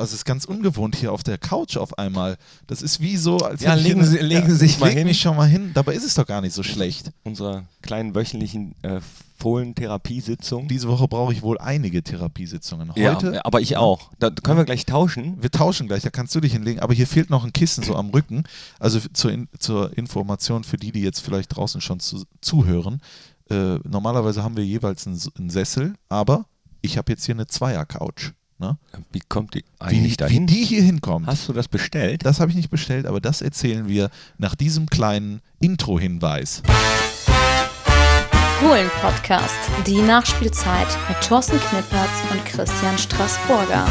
Also es ist ganz ungewohnt hier auf der Couch auf einmal. Das ist wie so, als Ja, legen Sie- legen Sie sich ich mal leg hin. mich schon mal hin. Dabei ist es doch gar nicht so schlecht. Unserer kleinen wöchentlichen äh, Fohlentherapiesitzung. Diese Woche brauche ich wohl einige Therapiesitzungen. Ja, Heute, aber ich auch. Da können wir gleich tauschen. wir tauschen gleich, da kannst du dich hinlegen. Aber hier fehlt noch ein Kissen so am Rücken. Also zur, In zur Information für die, die jetzt vielleicht draußen schon zu zuhören. Äh, normalerweise haben wir jeweils einen, einen Sessel, aber ich habe jetzt hier eine Zweier-Couch. Ne? Wie kommt die Wie, eigentlich wie dahin? die hier hinkommt. Hast du das bestellt? Das habe ich nicht bestellt, aber das erzählen wir nach diesem kleinen Intro-Hinweis. Fohlen-Podcast, die Nachspielzeit mit Thorsten Knippertz und Christian Straßburger.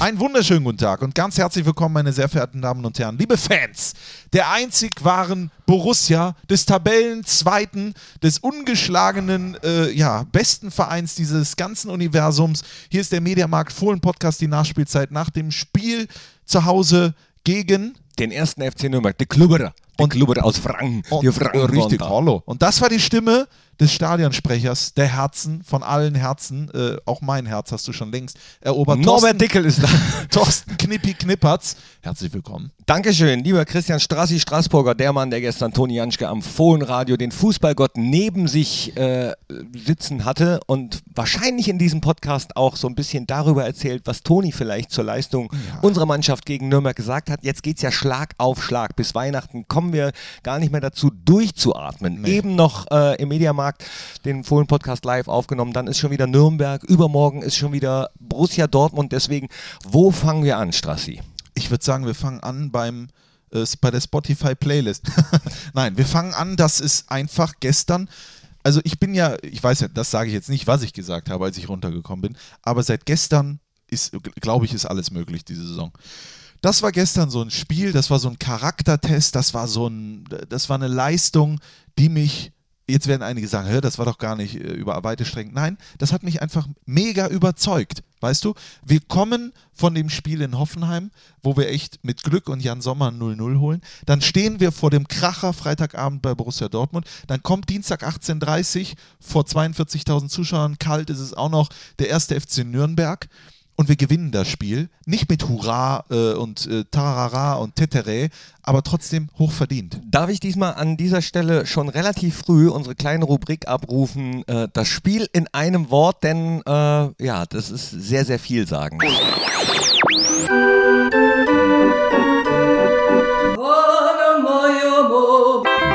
Einen wunderschönen guten Tag und ganz herzlich willkommen, meine sehr verehrten Damen und Herren, liebe Fans der einzig wahren Borussia, des Tabellenzweiten, des ungeschlagenen, äh, ja, besten Vereins dieses ganzen Universums. Hier ist der Mediamarkt Fohlen Podcast, die Nachspielzeit nach dem Spiel zu Hause gegen Den ersten FC Nürnberg, der Klubberer. Der Und- Klubberer aus Franken. Und, Die Franken richtig, hallo. Und das war die Stimme des Stadionsprechers, der Herzen, von allen Herzen, äh, auch mein Herz hast du schon längst erobert. Norbert Thorsten, Dickel ist da. Thorsten Knippi Knippertz, herzlich willkommen. Dankeschön, lieber Christian Strassi Straßburger, der Mann, der gestern Toni Janschke am Fohlenradio den Fußballgott neben sich äh, sitzen hatte und wahrscheinlich in diesem Podcast auch so ein bisschen darüber erzählt, was Toni vielleicht zur Leistung unserer Mannschaft gegen Nürnberg gesagt hat. Jetzt geht es ja Schlag auf Schlag. Bis Weihnachten kommen wir gar nicht mehr dazu, durchzuatmen. Nee. Eben noch äh, im Mediamarkt den Fohlen-Podcast live aufgenommen. Dann ist schon wieder Nürnberg. Übermorgen ist schon wieder Borussia Dortmund. Deswegen, wo fangen wir an, Strassi? Ich würde sagen, wir fangen an beim äh, bei der Spotify Playlist. Nein, wir fangen an, dass es einfach gestern also ich bin ja, ich weiß ja, das sage ich jetzt nicht, was ich gesagt habe, als ich runtergekommen bin, aber seit gestern ist, glaube ich, ist alles möglich diese Saison. Das war gestern so ein Spiel, das war so ein Charaktertest, das war so ein, das war eine Leistung, die mich, jetzt werden einige sagen, das war doch gar nicht äh, über weite Strecken. Nein, das hat mich einfach mega überzeugt. Weißt du, wir kommen von dem Spiel in Hoffenheim, wo wir echt mit Glück und Jan Sommer 0-0 holen. Dann stehen wir vor dem Kracher Freitagabend bei Borussia Dortmund. Dann kommt Dienstag 18.30 Uhr vor 42.000 Zuschauern. Kalt ist es auch noch der erste FC Nürnberg und wir gewinnen das Spiel. Nicht mit Hurra äh, und äh, Tarara und Tetere, aber trotzdem hochverdient. Darf ich diesmal an dieser Stelle schon relativ früh unsere kleine Rubrik abrufen? Äh, das Spiel in einem Wort, denn äh, ja, das ist sehr, sehr vielsagend.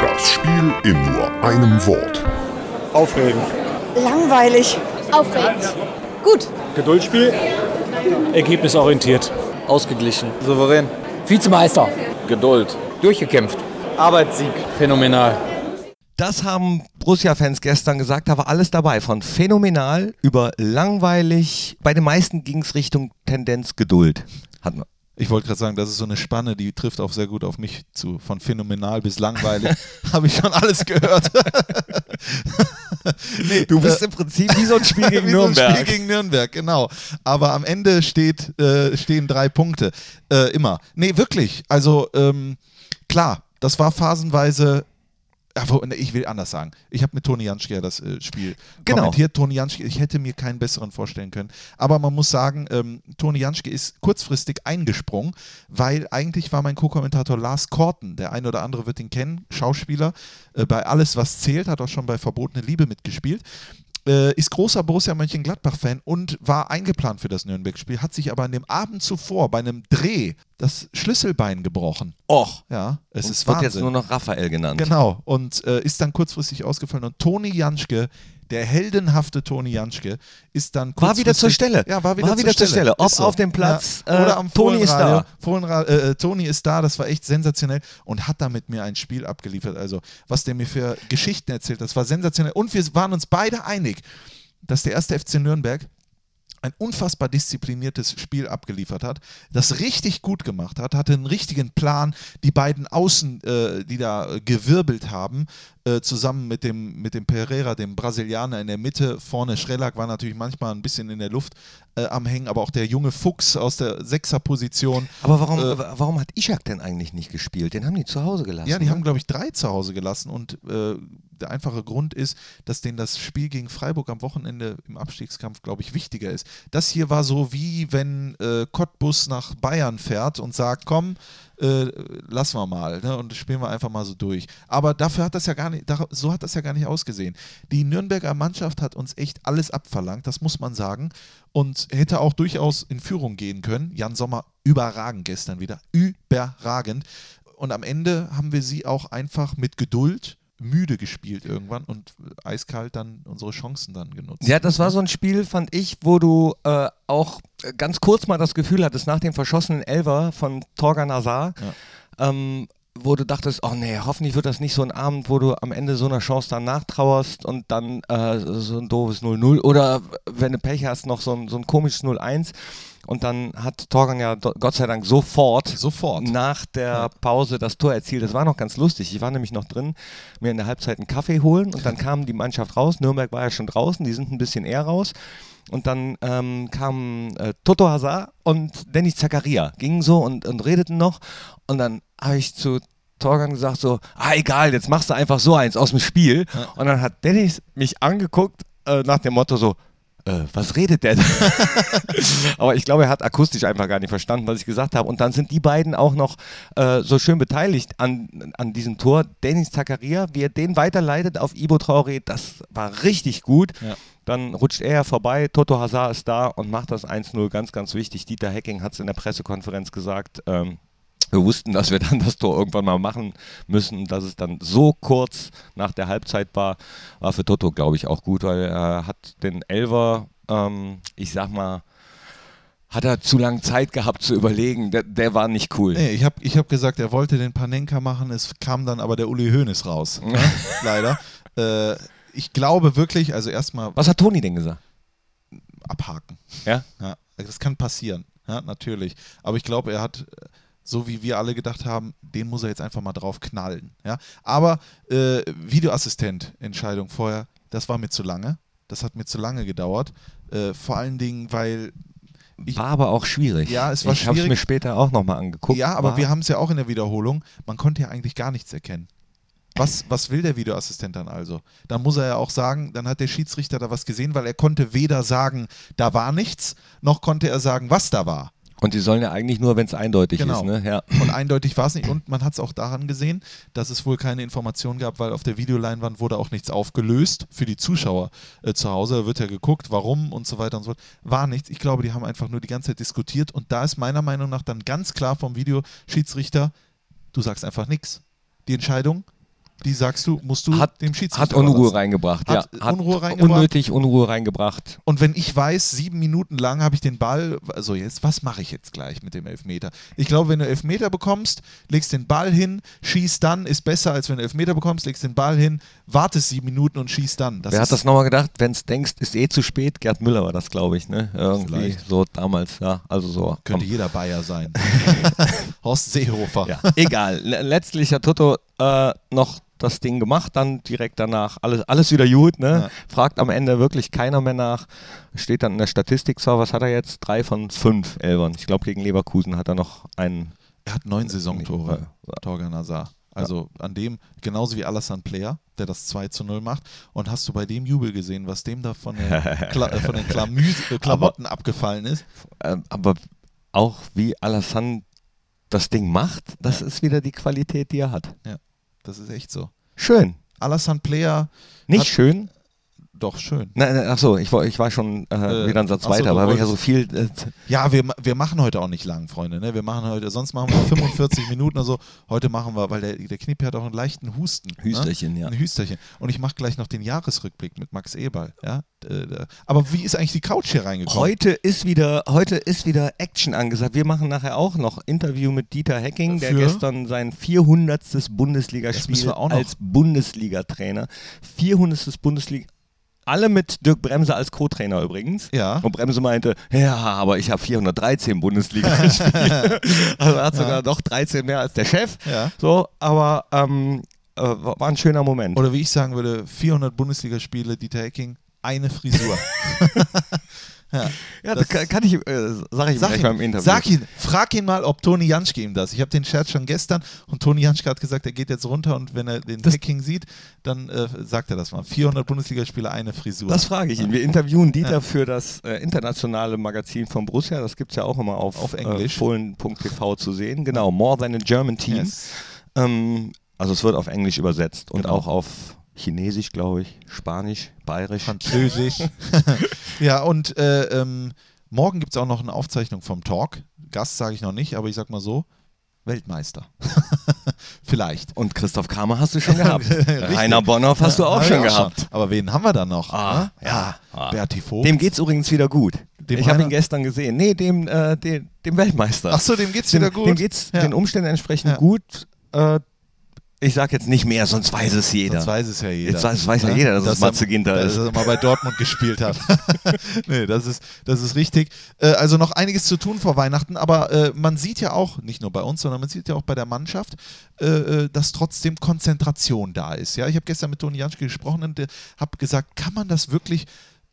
Das Spiel in nur einem Wort. Aufregend. Langweilig. Aufregend. Gut. Geduldsspiel. Ergebnisorientiert. Ausgeglichen. Souverän. Vizemeister. Geduld. Durchgekämpft. Arbeitssieg. Phänomenal. Das haben Borussia-Fans gestern gesagt, da war alles dabei. Von phänomenal über langweilig. Bei den meisten ging es Richtung Tendenz Geduld. Hatten wir. Ich wollte gerade sagen, das ist so eine Spanne, die trifft auch sehr gut auf mich zu. Von phänomenal bis langweilig habe ich schon alles gehört. nee, Du bist äh, im Prinzip wie so ein Spiel gegen wie so ein Nürnberg. Spiel gegen Nürnberg, genau. Aber am Ende steht, äh, stehen drei Punkte. Äh, immer. Nee, wirklich. Also, ähm, klar, das war phasenweise. Nee, ich will anders sagen. Ich habe mit Toni Janschke ja das äh, Spiel Genau. kommentiert. Toni Janschke, ich hätte mir keinen besseren vorstellen können. Aber man muss sagen, ähm, Toni Janschke ist kurzfristig eingesprungen, weil eigentlich war mein Co-Kommentator Lars Korten, der eine oder andere wird ihn kennen, Schauspieler, äh, bei Alles, was zählt, hat auch schon bei Verbotene Liebe mitgespielt. Äh, ist großer Borussia Mönchengladbach-Fan und war eingeplant für das Nürnberg-Spiel, hat sich aber an dem Abend zuvor bei einem Dreh das Schlüsselbein gebrochen. Och. Ja, es Es ist wird Wahnsinn. jetzt nur noch Raphael genannt. Genau, und äh, ist dann kurzfristig ausgefallen. Und Toni Janschke, der heldenhafte Toni Janschke, ist dann War wieder zur Stelle. Ja, war wieder, War wieder zur Stelle. Ob so. auf dem Platz, Ja. Oder äh, am Toni ist da. Äh, äh, Toni ist da, das war echt sensationell und hat da mit mir ein Spiel abgeliefert. Also, was der mir für Geschichten erzählt, das war sensationell. Und wir waren uns beide einig, dass der erste FC Nürnberg ein unfassbar diszipliniertes Spiel abgeliefert hat, das richtig gut gemacht hat, hatte einen richtigen Plan. Die beiden Außen, äh, die da gewirbelt haben, äh, zusammen mit dem, mit dem Pereira, dem Brasilianer in der Mitte, vorne Schrellack war natürlich manchmal ein bisschen in der Luft äh, am Hängen, aber auch der junge Fuchs aus der Sechserposition. Aber warum, Äh, warum hat Ishak denn eigentlich nicht gespielt? Den haben die zu Hause gelassen. Ja, die ne? haben, glaube ich, drei zu Hause gelassen und äh, der einfache Grund ist, dass denen das Spiel gegen Freiburg am Wochenende im Abstiegskampf, glaube ich, wichtiger ist. Das hier war so wie wenn äh, Cottbus nach Bayern fährt und sagt, komm, äh, lassen wir mal ne, und spielen wir einfach mal so durch. Aber dafür hat das ja gar nicht, so hat das ja gar nicht ausgesehen. Die Nürnberger Mannschaft hat uns echt alles abverlangt, das muss man sagen. Und hätte auch durchaus in Führung gehen können. Jan Sommer überragend gestern wieder. Überragend. Und am Ende haben wir sie auch einfach mit Geduld müde gespielt irgendwann und eiskalt dann unsere Chancen dann genutzt. Ja, das war so ein Spiel, fand ich, wo du äh, auch ganz kurz mal das Gefühl hattest, nach dem verschossenen Elver von Torgan Azar, ähm, wo du dachtest, oh nee, hoffentlich wird das nicht so ein Abend, wo du am Ende so einer Chance dann nachtrauerst und dann äh, so ein doofes 0-0 oder wenn du Pech hast, noch so ein, so ein komisches 0-1. Und dann hat Torgan ja Gott sei Dank sofort, Sofort. nach der Pause das Tor erzielt. Das war noch ganz lustig. Ich war nämlich noch drin, mir in der Halbzeit einen Kaffee holen und dann kam die Mannschaft raus. Nürnberg war ja schon draußen, die sind ein bisschen eher raus. Und dann ähm, kamen äh, Toto Hazard und Dennis Zakaria, gingen so und, und redeten noch. Und dann habe ich zu Torgan gesagt so, ah egal, jetzt machst du einfach so eins aus dem Spiel. Und dann hat Dennis mich angeguckt äh, nach dem Motto so, äh, was redet der? da? Aber ich glaube, er hat akustisch einfach gar nicht verstanden, was ich gesagt habe. Und dann sind die beiden auch noch äh, so schön beteiligt an, an diesem Tor. Dennis Zakaria, wie er den weiterleitet auf Ibo Traoré, das war richtig gut. Ja. Dann rutscht er ja vorbei, Toto Hazard ist da und macht das 1-0 ganz, ganz wichtig. Dieter Hecking hat es in der Pressekonferenz gesagt. Ähm, wir wussten, dass wir dann das Tor irgendwann mal machen müssen. Dass es dann so kurz nach der Halbzeit war, war für Toto, glaube ich, auch gut, weil er hat den Elver, ähm, ich sag mal, hat er zu lange Zeit gehabt zu überlegen. Der, der war nicht cool. Nee, ich habe ich hab gesagt, er wollte den Panenka machen, es kam dann aber der Uli Hoeneß raus. ne? Leider. Äh, ich glaube wirklich, also erstmal Was hat Toni denn gesagt? abhaken. Ja? Ja, das kann passieren, ja, natürlich. Aber ich glaube, er hat, so wie wir alle gedacht haben, den muss er jetzt einfach mal drauf knallen. Ja? Aber äh, Videoassistent-Entscheidung vorher, das war mir zu lange. Das hat mir zu lange gedauert. Äh, vor allen Dingen, weil Ich- war aber auch schwierig. Ja, es war ich habe es schwierig. mir später auch nochmal angeguckt. Ja, aber War- wir haben es ja auch in der Wiederholung. Man konnte ja eigentlich gar nichts erkennen. Was, was will der Videoassistent dann also? Da muss er ja auch sagen, dann hat der Schiedsrichter da was gesehen, weil er konnte weder sagen, da war nichts, noch konnte er sagen, was da war. Und die sollen ja eigentlich nur, wenn es eindeutig Genau. ist. Ne? Ja. Und eindeutig war es nicht. Und man hat es auch daran gesehen, dass es wohl keine Information gab, weil auf der Videoleinwand wurde auch nichts aufgelöst für die Zuschauer äh, zu Hause. Da wird ja geguckt, warum und so weiter und so fort. War nichts. Ich glaube, die haben einfach nur die ganze Zeit diskutiert. Und da ist meiner Meinung nach dann ganz klar vom Videoschiedsrichter, du sagst einfach nichts. Die Entscheidung, die sagst du, musst du Hat, dem Schiedsrichter hat Unruhe überlassen. reingebracht. Hat ja. Unruhe reingebracht. Unnötig Unruhe reingebracht. Und wenn ich weiß, sieben Minuten lang habe ich den Ball, also jetzt, was mache ich jetzt gleich mit dem Elfmeter? Ich glaube, wenn du Elfmeter bekommst, legst den Ball hin, schießt dann, ist besser, als wenn du Elfmeter bekommst, legst den Ball hin, wartest sieben Minuten und schießt dann. Das Wer hat das nochmal gedacht? Wenn es denkst, ist eh zu spät. Gerd Müller war das, glaube ich. Ne? Irgendwie Vielleicht. so damals. Ja, also so. Könnte komm. jeder Bayer sein. Horst Seehofer. Ja, egal. Le- Letztlich hat Toto äh, noch das Ding gemacht, dann direkt danach alles, alles wieder gut. Ne? Ja. Fragt am Ende wirklich keiner mehr nach. Steht dann in der Statistik zwar, was hat er jetzt? Drei von fünf Elbern. Ich glaube, gegen Leverkusen hat er noch einen. Er hat neun Saisontore, Ja. Torgan Hazard. Also an dem, genauso wie Alassane Player, der das 2 zu 0 macht. Und hast du bei dem Jubel gesehen, was dem da von, den Kla äh, von den Klamü- äh, Klamotten abgefallen ist? Ähm, aber auch wie Alassane das Ding macht, das ist wieder die Qualität, die er hat. Das ist echt so. Schön. Alassane Player, Nicht schön? Doch schön. Nein, nein, achso, ich, war- ich war schon äh, Äh, wieder einen Satz ach so, weiter, du aber habe ich ja so viel. Äh, Ja, wir, wir machen heute auch nicht lang, Freunde. Ne? Wir machen heute, sonst machen wir 45 Minuten oder so. Heute machen wir, weil der, der Knippi hat auch einen leichten Husten. Hüsterchen, ne? ja. Ein Hüsterchen. Und ich mache gleich noch den Jahresrückblick mit Max Eberl. Ja? Äh, Aber wie ist eigentlich die Couch hier reingekommen? Heute ist wieder, heute ist wieder Action angesagt. Wir machen nachher auch noch Interview mit Dieter Hecking, der Für? gestern sein 400. Das müssen Bundesligaspiel als Bundesliga-Trainer. 400. Bundesliga. Alle mit Dirk Bremse als Co-Trainer übrigens. Ja. Und Bremse meinte, ja, aber ich habe 413 Bundesligaspiele. also er hat sogar noch 13 mehr als der Chef. Ja. So, aber ähm, äh, war war ein schöner Moment. Oder wie ich sagen würde, 400 Bundesligaspiele, Dieter Hecking, eine Frisur. Ja, Ja, das kann, kann ich, äh, sag ich ihm Sag, gleich ihn, mal im Interview. sag ihn, frag ihn mal, ob Toni Janschke ihm das. Ich habe den Scherz schon gestern und Toni Janschke hat gesagt, er geht jetzt runter und wenn er den Das- Hacking sieht, dann äh, sagt er das mal. 400 Bundesligaspieler, eine Frisur. Das frage ich ihn. Wir interviewen Dieter für das äh, internationale Magazin von Borussia. Das gibt es ja auch immer auf, Auf Englisch. Äh, Fohlen.tv zu sehen. Genau, More Than a German Team. Yes. Ähm, also es wird auf Englisch übersetzt und Genau. auch auf Chinesisch, glaube ich, Spanisch, Bayerisch. Französisch. ja, und äh, ähm, morgen gibt es auch noch eine Aufzeichnung vom Talk. Gast sage ich noch nicht, aber ich sag mal so: Weltmeister. Vielleicht. Und Christoph Kramer hast du schon gehabt. Rainer Bonhoff hast du Ja, auch hab schon gehabt. Aber wen haben wir dann noch? Ah, ne? ja, ah. Berti Vogt. Dem geht's übrigens wieder gut. Dem ich habe ihn gestern gesehen. Nee, dem, äh, dem, dem Weltmeister. Ach so, dem geht's dem, wieder gut. Dem geht's Ja. den Umständen entsprechend Ja. gut. Äh, ich sag jetzt nicht mehr, sonst weiß es jeder. Das weiß es ja jeder. Jetzt weiß- weiß ja jeder, dass es Matze Ginter dass ist. er mal bei Dortmund gespielt hat. nee, das ist, das ist richtig. Äh, also noch einiges zu tun vor Weihnachten, aber äh, man sieht ja auch, nicht nur bei uns, sondern man sieht ja auch bei der Mannschaft, äh, äh, dass trotzdem Konzentration da ist. Ja? Ich habe gestern mit Toni Janschke gesprochen und habe gesagt, kann man das wirklich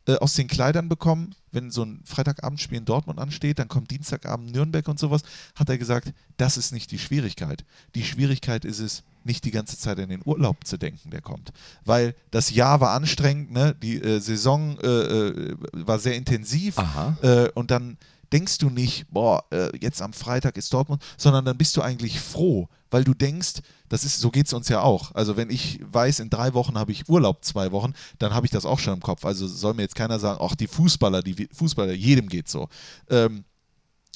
äh, aus den Kleidern bekommen, wenn so ein Freitagabendspiel in Dortmund ansteht, dann kommt Dienstagabend Nürnberg und sowas, hat er gesagt, das ist nicht die Schwierigkeit. Die Schwierigkeit ist es, nicht die ganze Zeit an den Urlaub zu denken, der kommt. Weil das Jahr war anstrengend, ne? die äh, Saison äh, äh, war sehr intensiv äh, und dann denkst du nicht, boah, äh, jetzt am Freitag ist Dortmund, sondern dann bist du eigentlich froh, weil du denkst, das ist, so geht es uns ja auch. Also wenn ich weiß, in drei Wochen habe ich Urlaub, zwei Wochen, dann habe ich das auch schon im Kopf. Also soll mir jetzt keiner sagen, ach, die Fußballer, die Fußballer, jedem geht so. Ähm,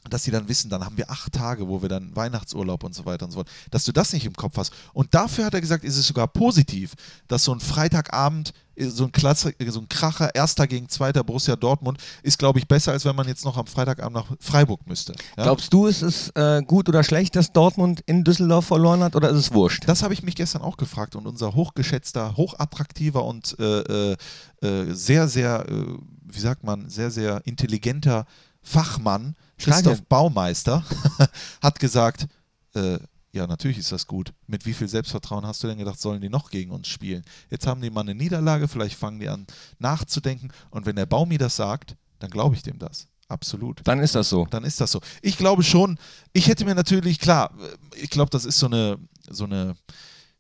dass sie dann wissen, dann haben wir acht Tage, wo wir dann Weihnachtsurlaub und so weiter und so fort, dass du das nicht im Kopf hast. Und dafür hat er gesagt, ist es sogar positiv, dass so ein Freitagabend, äh, so ein, Klasse, äh, so ein Kracher, erster gegen zweiter Borussia Dortmund, ist, glaube ich, besser, als wenn man jetzt noch am Freitagabend nach Freiburg müsste. Ja? Glaubst du, ist es äh, gut oder schlecht, dass Dortmund in Düsseldorf verloren hat oder ist es wurscht? Das habe ich mich gestern auch gefragt und unser hochgeschätzter, hochattraktiver und äh, äh, äh, sehr, sehr, äh, wie sagt man, sehr, sehr intelligenter Fachmann, Christoph. Baumeister, hat gesagt, äh, ja, natürlich ist das gut. Mit wie viel Selbstvertrauen hast du denn gedacht, sollen die noch gegen uns spielen? Jetzt haben die mal eine Niederlage, vielleicht fangen die an nachzudenken und wenn der Baumi das sagt, dann glaube ich dem das. Absolut Dann ist das so. dann ist das so. Ich glaube schon, ich hätte mir natürlich, klar, ich glaube, das ist so eine, so eine,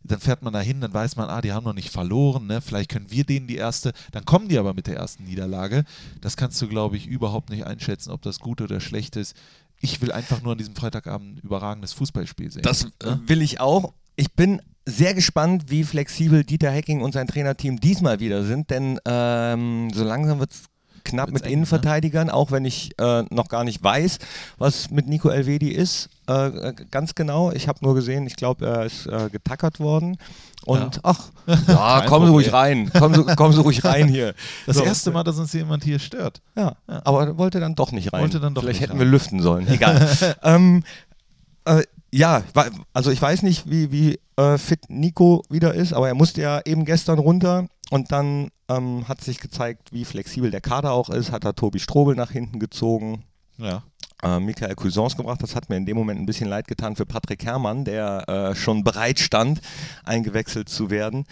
dann fährt man da hin, dann weiß man, ah, die haben noch nicht verloren, ne? vielleicht können wir denen die erste, dann kommen die aber mit der ersten Niederlage. Das kannst du, glaube ich, überhaupt nicht einschätzen, ob das gut oder schlecht ist. Ich will einfach nur an diesem Freitagabend ein überragendes Fußballspiel sehen. Das äh, ne? will ich auch. Ich bin sehr gespannt, wie flexibel Dieter Hecking und sein Trainerteam diesmal wieder sind, denn ähm, so langsam wird es knapp mit ne? Innenverteidigern, auch wenn ich äh, noch gar nicht weiß, was mit Nico Elvedi ist. Äh, äh, ganz genau. Ich habe nur gesehen, ich glaube, er ist äh, getackert worden. Und Ja. ach, ja, kommen Sie ruhig rein. Kommen Sie, kommen Sie ruhig rein hier. das So. erste Mal, dass uns jemand hier stört. Ja, aber er wollte dann doch nicht rein. Wollte dann doch Vielleicht hätten rein. wir lüften sollen. Egal. ähm, äh, ja, also ich weiß nicht, wie, wie äh, fit Nico wieder ist, aber er musste ja eben gestern runter und dann ähm, hat sich gezeigt, wie flexibel der Kader auch ist. Hat er Tobi Strobel nach hinten gezogen, Ja. äh, Michael Cuisance gebracht. Das hat mir in dem Moment ein bisschen leid getan für Patrick Herrmann, der äh, schon bereit stand, eingewechselt zu werden.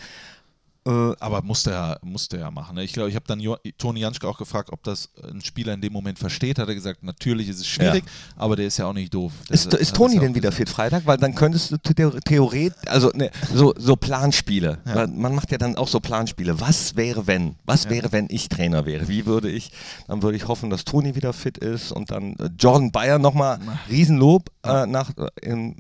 Äh, Aber musste er, musste er machen. Ne? Ich glaube, ich habe dann jo Toni Janschke auch gefragt, ob das ein Spieler in dem Moment versteht. Hat er gesagt, natürlich ist es schwierig, aber der ist ja auch nicht doof. Der Ist, ist Toni ja denn wieder fit Freitag? Weil dann könntest du theoretisch, also ne, so, so Planspiele. Ja. Man macht ja dann auch so Planspiele. Was wäre, wenn? Was wäre, wenn ich Trainer wäre? Wie würde ich? Dann würde ich hoffen, dass Toni wieder fit ist und dann äh, Jordan Bayer nochmal Riesenlob äh, nach, äh, in,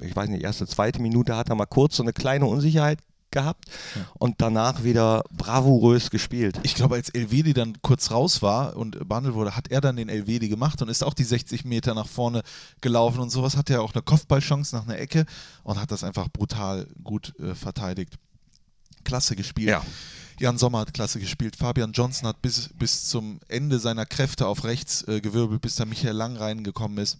ich weiß nicht, erste, zweite Minute hat er mal kurz so eine kleine Unsicherheit gehabt und danach wieder bravourös gespielt. Ich glaube, als Elvedi dann kurz raus war und behandelt wurde, hat er dann den Elvedi gemacht und ist auch die 60 Meter nach vorne gelaufen und sowas. Hat er auch eine Kopfballchance nach einer Ecke und hat das einfach brutal gut äh, verteidigt. Klasse gespielt. Ja. Jan Sommer hat klasse gespielt. Fabian Johnson hat bis, bis zum Ende seiner Kräfte auf rechts äh, gewirbelt, bis da Michael Lang reingekommen ist.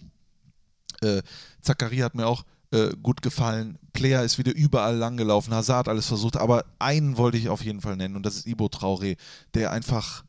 Äh, Zachary hat mir auch äh, gut gefallen. Player ist wieder überall langgelaufen. Hazard alles versucht. Aber einen wollte ich auf jeden Fall nennen und das ist Ibo Traoré, der einfach,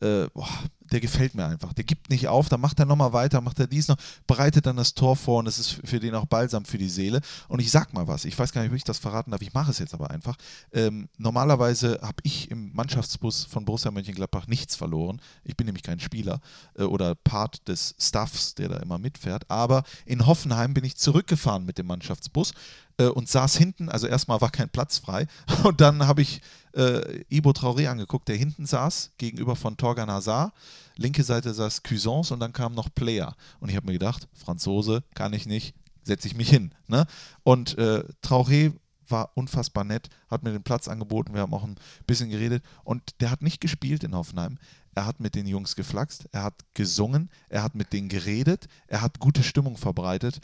äh, boah, der gefällt mir einfach. Der gibt nicht auf, dann macht er nochmal weiter, macht er dies noch, bereitet dann das Tor vor und es ist für den auch balsam für die Seele. Und ich sag mal was, ich weiß gar nicht, ob ich das verraten darf, ich mache es jetzt aber einfach. Ähm, normalerweise habe ich im Mannschaftsbus von Borussia Mönchengladbach nichts verloren. Ich bin nämlich kein Spieler äh, oder Part des Staffs, der da immer mitfährt. Aber in Hoffenheim bin ich zurückgefahren mit dem Mannschaftsbus äh, und saß hinten, also erstmal war kein Platz frei und dann habe ich äh, Ibo Traoré angeguckt, der hinten saß, gegenüber von Torgan Hazard. Linke Seite saß Cuisance und dann kam noch Player. Und ich habe mir gedacht, Franzose kann ich nicht, setze ich mich hin. Ne? Und äh, Traoré war unfassbar nett, hat mir den Platz angeboten, wir haben auch ein bisschen geredet und der hat nicht gespielt in Hoffenheim. Er hat mit den Jungs geflaxt, er hat gesungen, er hat mit denen geredet, er hat gute Stimmung verbreitet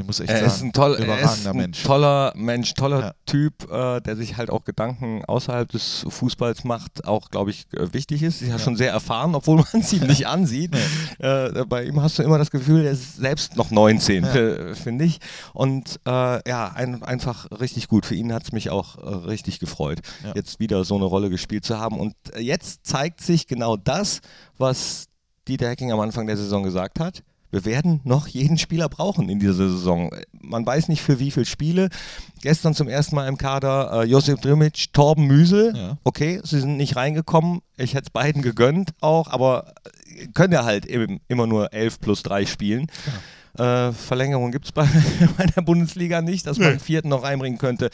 ich muss echt Er sagen, ist ein, toll, ist ein Mensch. toller Mensch, toller Ja. Typ, äh, der sich halt auch Gedanken außerhalb des Fußballs macht, auch, glaube ich, äh, wichtig ist. Ist ja, schon sehr erfahren, obwohl man es ihm nicht ansieht. Äh, bei ihm hast du immer das Gefühl, er ist selbst noch 19, äh, finde ich. Und äh, ja, ein, einfach richtig gut. Für ihn hat es mich auch richtig gefreut, Ja. jetzt wieder so eine Rolle gespielt zu haben. Und jetzt zeigt sich genau das, was Dieter Hecking am Anfang der Saison gesagt hat. Wir werden noch jeden Spieler brauchen in dieser Saison. Man weiß nicht für wie viele Spiele. Gestern zum ersten Mal im Kader äh, Josip Drimic, Torben Müsel. Ja. Okay, sie sind nicht reingekommen. Ich hätte es beiden gegönnt auch, aber können ja halt eben immer nur 11 plus 3 spielen. Äh, Verlängerung gibt es bei, bei der Bundesliga nicht, dass man einen vierten noch einbringen könnte.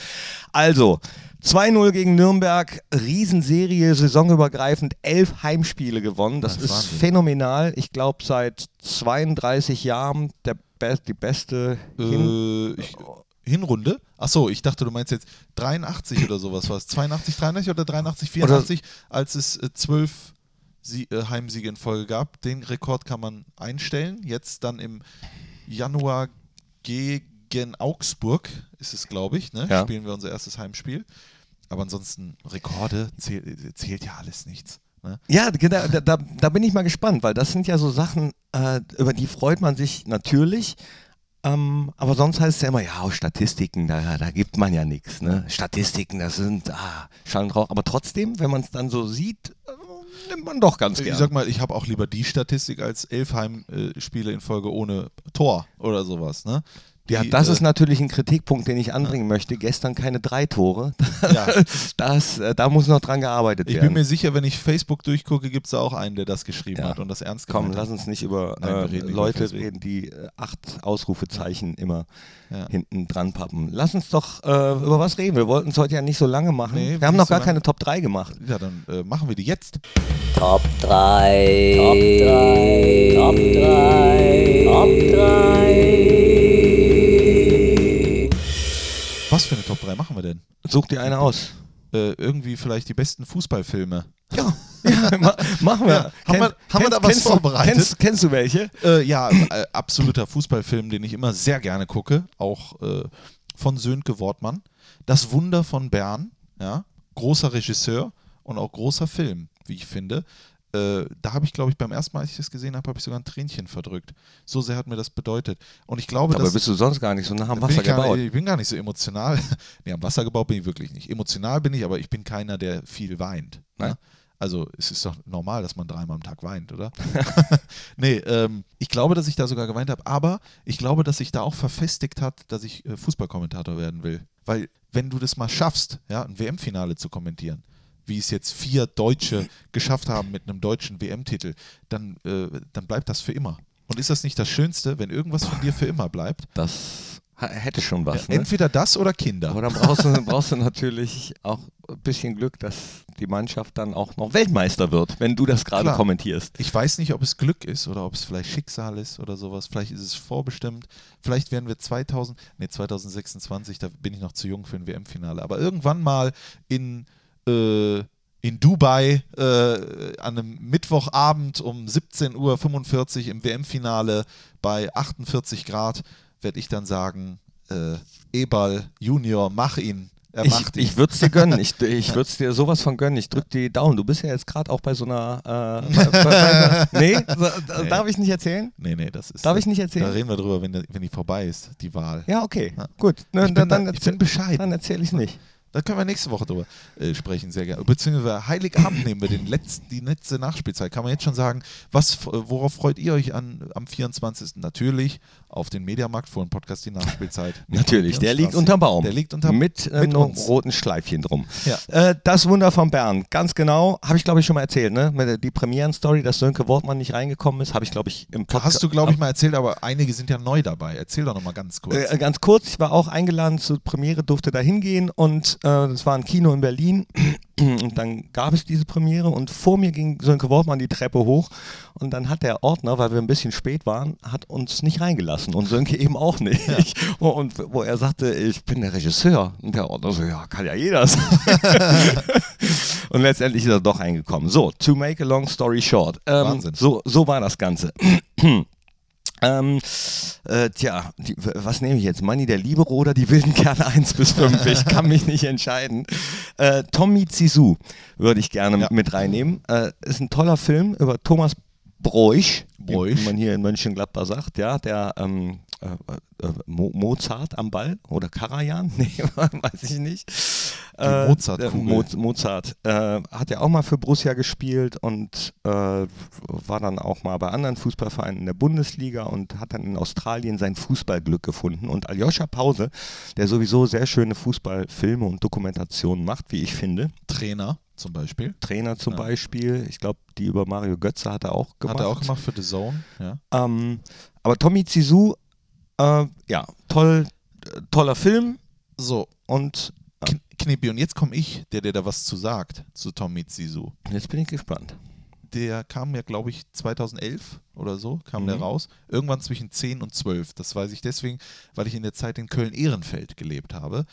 Also, 2-0 gegen Nürnberg, Riesenserie, saisonübergreifend, elf Heimspiele gewonnen. Das, Das ist Wahnsinn. phänomenal. Ich glaube, seit 32 Jahren der Be die beste Hin Äh, ich, Hinrunde? Achso, ich dachte, du meinst jetzt 83 oder sowas. War es 82, 83 oder 83, 84, als es äh, zwölf Sie äh, Heimsiege in Folge gab. Den Rekord kann man einstellen. Jetzt dann im Januar gegen Augsburg ist es, glaube ich. Ne? Ja. Spielen wir unser erstes Heimspiel. Aber ansonsten, Rekorde zähl, zählt ja alles nichts. Ne? Ja, genau, da, da, da bin ich mal gespannt, weil das sind ja so Sachen, äh, über die freut man sich natürlich. Ähm, aber sonst heißt es ja immer, ja, Statistiken, da, da gibt man ja nichts. Ne? Statistiken, das sind ah, Schall und Rauch. Aber trotzdem, wenn man es dann so sieht, äh, nimmt man doch ganz Ich gerne. sag mal, ich habe auch lieber die Statistik als elf Heimspiele in Folge ohne Tor oder sowas. Ne? Die, ja, das äh, ist natürlich ein Kritikpunkt, den ich anbringen möchte. Gestern keine drei Tore. Ja. Das, äh, da muss noch dran gearbeitet Ich werden. bin mir sicher, wenn ich Facebook durchgucke, gibt es da auch einen, der das geschrieben Ja. hat und das ernst Komm, gemeint lass hat. uns nicht über Nein, äh, reden über Leute Facebook. reden, die äh, acht Ausrufezeichen immer Ja. hinten dran pappen. Lass uns doch äh, über was reden. Wir wollten es heute ja nicht so lange machen. Nee, wir haben noch so gar keine Top 3 gemacht. Ja, dann äh, machen wir die jetzt. Top 3. Top 3. Top 3. Top 3. Was für eine Top 3 machen wir denn? Such dir eine aus. Äh, irgendwie vielleicht die besten Fußballfilme. Ja, ja ma machen wir. Ja, haben wir- haben wir da was kennst, du- vorbereitet? Kennst, kennst du welche? Äh, ja, äh, absoluter Fußballfilm, den ich immer sehr gerne gucke, auch äh, von Sönke Wortmann. Das Wunder von Bern, ja, großer Regisseur und auch großer Film, wie ich finde. Äh, da habe ich, glaube ich, beim ersten Mal, als ich das gesehen habe, habe ich sogar ein Tränchen verdrückt. So sehr hat mir das bedeutet. Und ich glaube, Aber dass bist du sonst gar nicht so nah am Wasser ich, gar gebaut. nicht, ich bin gar nicht so emotional. nee, am Wasser gebaut bin ich wirklich nicht. Emotional bin ich, aber ich bin keiner, der viel weint. Ne? Also es ist doch normal, dass man dreimal am Tag weint, oder? nee, ähm, ich glaube, dass ich da sogar geweint habe, aber ich glaube, dass sich da auch verfestigt hat, dass ich äh, Fußballkommentator werden will. Weil wenn du das mal schaffst, ja, ein WM-Finale zu kommentieren, wie es jetzt vier Deutsche geschafft haben mit einem deutschen WM-Titel, dann, äh, dann bleibt das für immer. Und ist das nicht das Schönste, wenn irgendwas von dir für immer bleibt? Das hätte schon was. Ja, ne? Entweder das oder Kinder. Aber dann brauchst du, brauchst du natürlich auch ein bisschen Glück, dass die Mannschaft dann auch noch Weltmeister wird, wenn du das gerade kommentierst. Ich weiß nicht, ob es Glück ist oder ob es vielleicht Schicksal ist oder sowas. Vielleicht ist es vorbestimmt. Vielleicht werden wir 2000, nee, 2026, da bin ich noch zu jung für ein WM-Finale. Aber irgendwann mal in, äh, in Dubai äh, an einem Mittwochabend um 17.45 Uhr im WM-Finale bei 48 Grad werde ich dann sagen, äh, Ebal Junior, mach ihn. Er Ich, macht ihn. ich würde es dir gönnen. Ich, ich würde es dir sowas von gönnen. Ich drücke die Daumen. Du bist ja jetzt gerade auch bei so einer. Äh, bei, bei, bei, nee, da- Nee. darf ich nicht erzählen? nee, nee, das ist. Darf ich nicht Da erzählen? reden wir drüber, wenn, wenn die vorbei ist, die Wahl. Ja, okay. Ja. Gut. Ne, Ich bin dann, da- dann, ich bin bescheiden. Dann erzähle ich nicht. Da können wir nächste Woche drüber äh, sprechen, sehr gerne. Beziehungsweise Heiligabend nehmen wir den letzten, die letzte Nachspielzeit. Kann man jetzt schon sagen, was, worauf freut ihr euch an am 24. Natürlich auf den Mediamarkt vor dem Podcast die Nachspielzeit. Natürlich, der liegt unterm Baum. Der liegt unterm Mit, äh, mit einem roten Schleifchen drum. Ja. Äh, das Wunder von Bern, ganz genau, habe ich glaube ich schon mal erzählt, ne? Die Premieren-Story, dass Sönke Wortmann nicht reingekommen ist, habe ich glaube ich im Podcast. Hast du, glaube ich, mal erzählt, aber einige sind ja neu dabei. Erzähl doch nochmal ganz kurz. Äh, ganz kurz, ich war auch eingeladen zur Premiere, durfte da hingehen und äh, das war ein Kino in Berlin und dann gab es diese Premiere und vor mir ging Sönke Wortmann die Treppe hoch und dann hat der Ordner, weil wir ein bisschen spät waren, hat uns nicht reingelassen und Sönke eben auch nicht. Und wo er sagte, ich bin der Regisseur und der Ordner so, ja, kann ja jeder sein. und letztendlich ist er doch reingekommen. So, to make a long story short. Ähm, Wahnsinn. So, so war das Ganze. Ähm, äh, tja, die, was nehme ich jetzt? Money der Libero oder die wilden Kerle 1 bis 5? Ich kann mich nicht entscheiden. Äh, Tommy Zizou würde ich gerne Ja. mit reinnehmen. Äh, ist ein toller Film über Thomas Broich, Broich. wie man hier in Mönchengladbach sagt, ja, der ähm, äh, äh, Mo Mozart am Ball oder Karajan? Nee, weiß ich nicht. Äh, Mozartkugel. der Mo Mozart äh, hat ja auch mal für Borussia gespielt und äh, war dann auch mal bei anderen Fußballvereinen in der Bundesliga und hat dann in Australien sein Fußballglück gefunden. Und Aljoscha Pause, der sowieso sehr schöne Fußballfilme und Dokumentationen macht, wie ich finde, Trainer zum Beispiel. Trainer zum Ja. Beispiel, ich glaube, die über Mario Götze hat er auch gemacht. Hat er auch gemacht für The Zone. Ja. Ähm, aber Tommy Zizou, äh, ja, toll, äh, toller Film So, und Kn Knippi, und jetzt komme ich, der dir da was zu sagt, zu Tommy Zizou. jetzt bin ich gespannt. Der kam ja, glaube ich, 2011 oder so, kam der Mhm. raus. Irgendwann zwischen 10 und 12. Das weiß ich deswegen, weil ich in der Zeit in Köln-Ehrenfeld gelebt habe.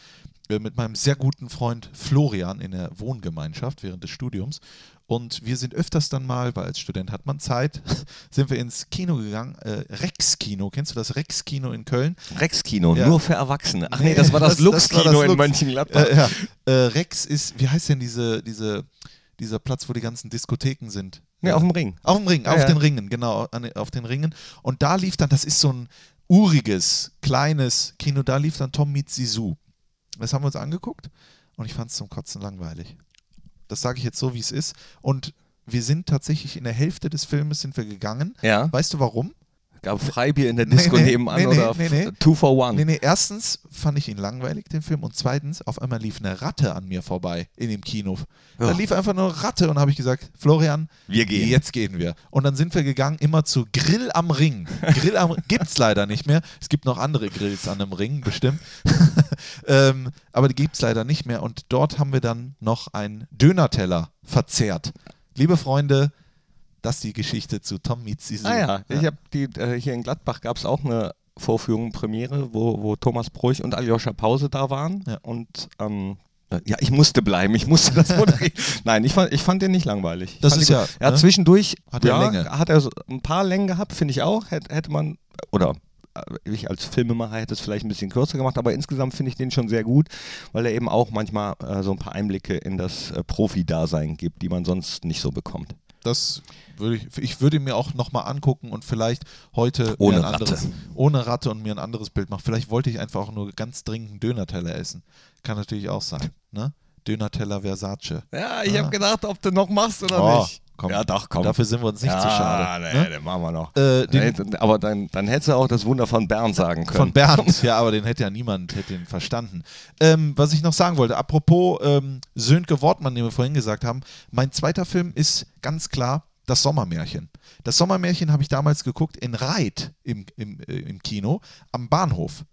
Äh, Mit meinem sehr guten Freund Florian in der Wohngemeinschaft während des Studiums. Und wir sind öfters dann mal, weil als Student hat man Zeit, sind wir ins Kino gegangen. Äh, Rex-Kino. Kennst du das Rex-Kino in Köln? Rex-Kino, Ja. nur für Erwachsene. Ach nee, das war das, das- Lux-Kino in Lux. Mönchengladbach. Äh, ja. äh, Rex ist, wie heißt denn diese, diese, dieser Platz, wo die ganzen Diskotheken sind? Nee, auf dem Ring. Auf dem Ring, Ja, auf ja. den Ringen, genau, an, auf den Ringen. Und da lief dann, das ist so ein uriges, kleines Kino, da lief dann Tom Meets Sisu. Das haben wir uns angeguckt und ich fand es zum Kotzen langweilig. Das sage ich jetzt so, wie es ist. Und wir sind tatsächlich in der Hälfte des Filmes sind wir gegangen. Ja. Weißt du warum? Gab Freibier in der Nee, Disco nee, nebenan nee, nee, oder nee, nee. Two for One. Nee, nee, erstens fand ich ihn langweilig, den Film, und zweitens, auf einmal lief eine Ratte an mir vorbei in dem Kino. Da lief einfach nur eine Ratte und habe ich gesagt, Florian, Wir gehen. Jetzt gehen wir. Und dann sind wir gegangen immer zu Grill am Ring. Grill am gibt es leider nicht mehr. Es gibt noch andere Grills an einem Ring, bestimmt. Ähm, aber die gibt es leider nicht mehr. Und dort haben wir dann noch einen Dönerteller verzehrt. Liebe Freunde, das ist die Geschichte zu Tom Meets Sisu. Ah ja, ich habe die äh, hier in Gladbach gab es auch eine Vorführung, Premiere, wo, wo Thomas Bruch und Aljoscha Pause da waren. Ja. Und ähm, äh, ja, ich musste bleiben, ich musste das moderieren. Nein, ich fand, ich fand den nicht langweilig. Das ist ja. Er hat ne? zwischendurch Hat er ja, Länge. hat er so ein paar Längen gehabt, finde ich auch. Hätte, hätte man, oder ich als Filmemacher hätte es vielleicht ein bisschen kürzer gemacht, aber insgesamt finde ich den schon sehr gut, weil er eben auch manchmal äh, so ein paar Einblicke in das äh, Profi-Dasein gibt, die man sonst nicht so bekommt. Das würde ich, ich würde mir auch nochmal angucken und vielleicht heute Ohne ein Ratte. anderes, ohne Ratte und mir ein anderes Bild machen. Vielleicht wollte ich einfach auch nur ganz dringend einen Dönerteller essen. Kann natürlich auch sein. Ne? Dönerteller Versace. Ja, ich Ah. habe gedacht, ob du noch machst oder Oh, nicht. Komm. Ja, doch, komm. Dafür sind wir uns nicht ja, zu schade. Nee, ne? den machen wir noch. Äh, den- Nee, aber dann, dann hättest du auch das Wunder von Bern sagen können. Von Bernd, ja, aber den hätte ja niemand hätte ihn verstanden. Ähm, was ich noch sagen wollte, apropos ähm, Sönke Wortmann, den wir vorhin gesagt haben, mein zweiter Film ist ganz klar das Sommermärchen. Das Sommermärchen habe ich damals geguckt in Reit im, im, äh, im Kino am Bahnhof.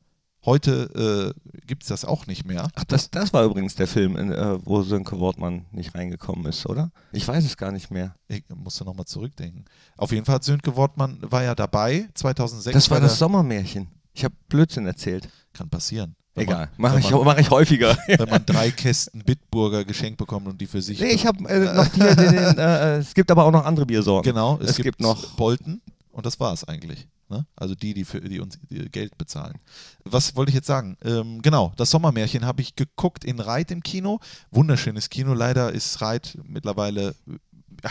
Heute äh, gibt es das auch nicht mehr. Ach, das, das war übrigens der Film, in, äh, wo Sönke Wortmann nicht reingekommen ist, oder? Ich weiß es gar nicht mehr. Ich musste nochmal zurückdenken. Auf jeden Fall Sönke Wortmann war ja dabei, 2006. Das war das Sommermärchen. Ich habe Blödsinn erzählt. Kann passieren. Wenn Egal, mache ich, mach ich häufiger. wenn man drei Kästen Bitburger geschenkt bekommt und die für sich. nee, ich habe äh, noch hier den, den, äh, es gibt aber auch noch andere Biersorten. Genau, es, Es gibt noch- Bolten und das war es eigentlich. Ne? Also die, die, für, die uns Geld bezahlen. Was wollte ich jetzt sagen? Ähm, genau, das Sommermärchen habe ich geguckt in Reit im Kino. Wunderschönes Kino. Leider ist Reit mittlerweile, ja,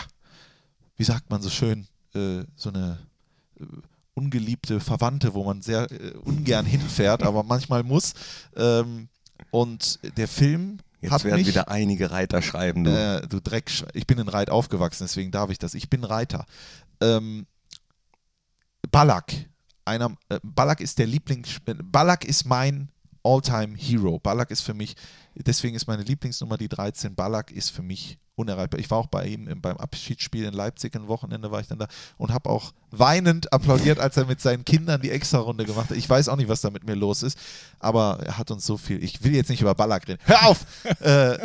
wie sagt man so schön, äh, so eine äh, ungeliebte Verwandte, wo man sehr äh, ungern hinfährt, aber manchmal muss. Ähm, und der Film Jetzt hat werden mich, wieder einige Reiter schreiben. Du. Äh, du Dreck, ich bin in Reit aufgewachsen, deswegen darf ich das. Ich bin Reiter. Ähm, Ballack, einer, äh, Ballack ist der Lieblings, Ballack ist mein All-Time Hero. Ballack ist für mich, deswegen ist meine Lieblingsnummer die 13. Ballack ist für mich unerreichbar. Ich war auch bei ihm im- beim Abschiedsspiel in Leipzig ein Wochenende war ich dann da und habe auch weinend applaudiert, als er mit seinen Kindern die Extra-Runde gemacht hat. Ich weiß auch nicht, was da mit mir los ist, aber er hat uns so viel. Ich will jetzt nicht über Ballack reden. Hör auf! äh,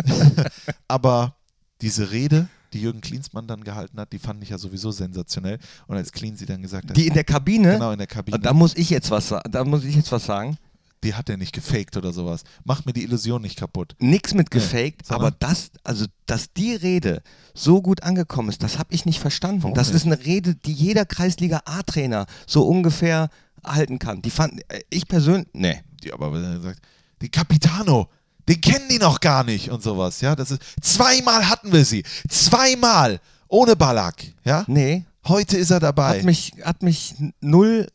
aber diese Rede, die Jürgen Klinsmann dann gehalten hat, die fand ich ja sowieso sensationell. Und als Clean sie dann gesagt hat, Die in der Kabine, genau in der Kabine, da muss ich jetzt was da muss ich jetzt was sagen. die hat er nicht gefaked oder sowas. Mach mir die Illusion nicht kaputt. Nix mit gefaked, sondern- aber das, also dass die Rede so gut angekommen ist, das habe ich nicht verstanden. Warum das nicht? ist eine Rede, die jeder Kreisliga A-Trainer so ungefähr halten kann. Die fand äh, ich persönlich, nee. Die aber er sagt, die Capitano, den kennen die noch gar nicht und sowas. Ja, das ist zweimal hatten wir sie, zweimal ohne Ballack. Ja, Nee, heute ist er dabei. hat mich, hat mich null,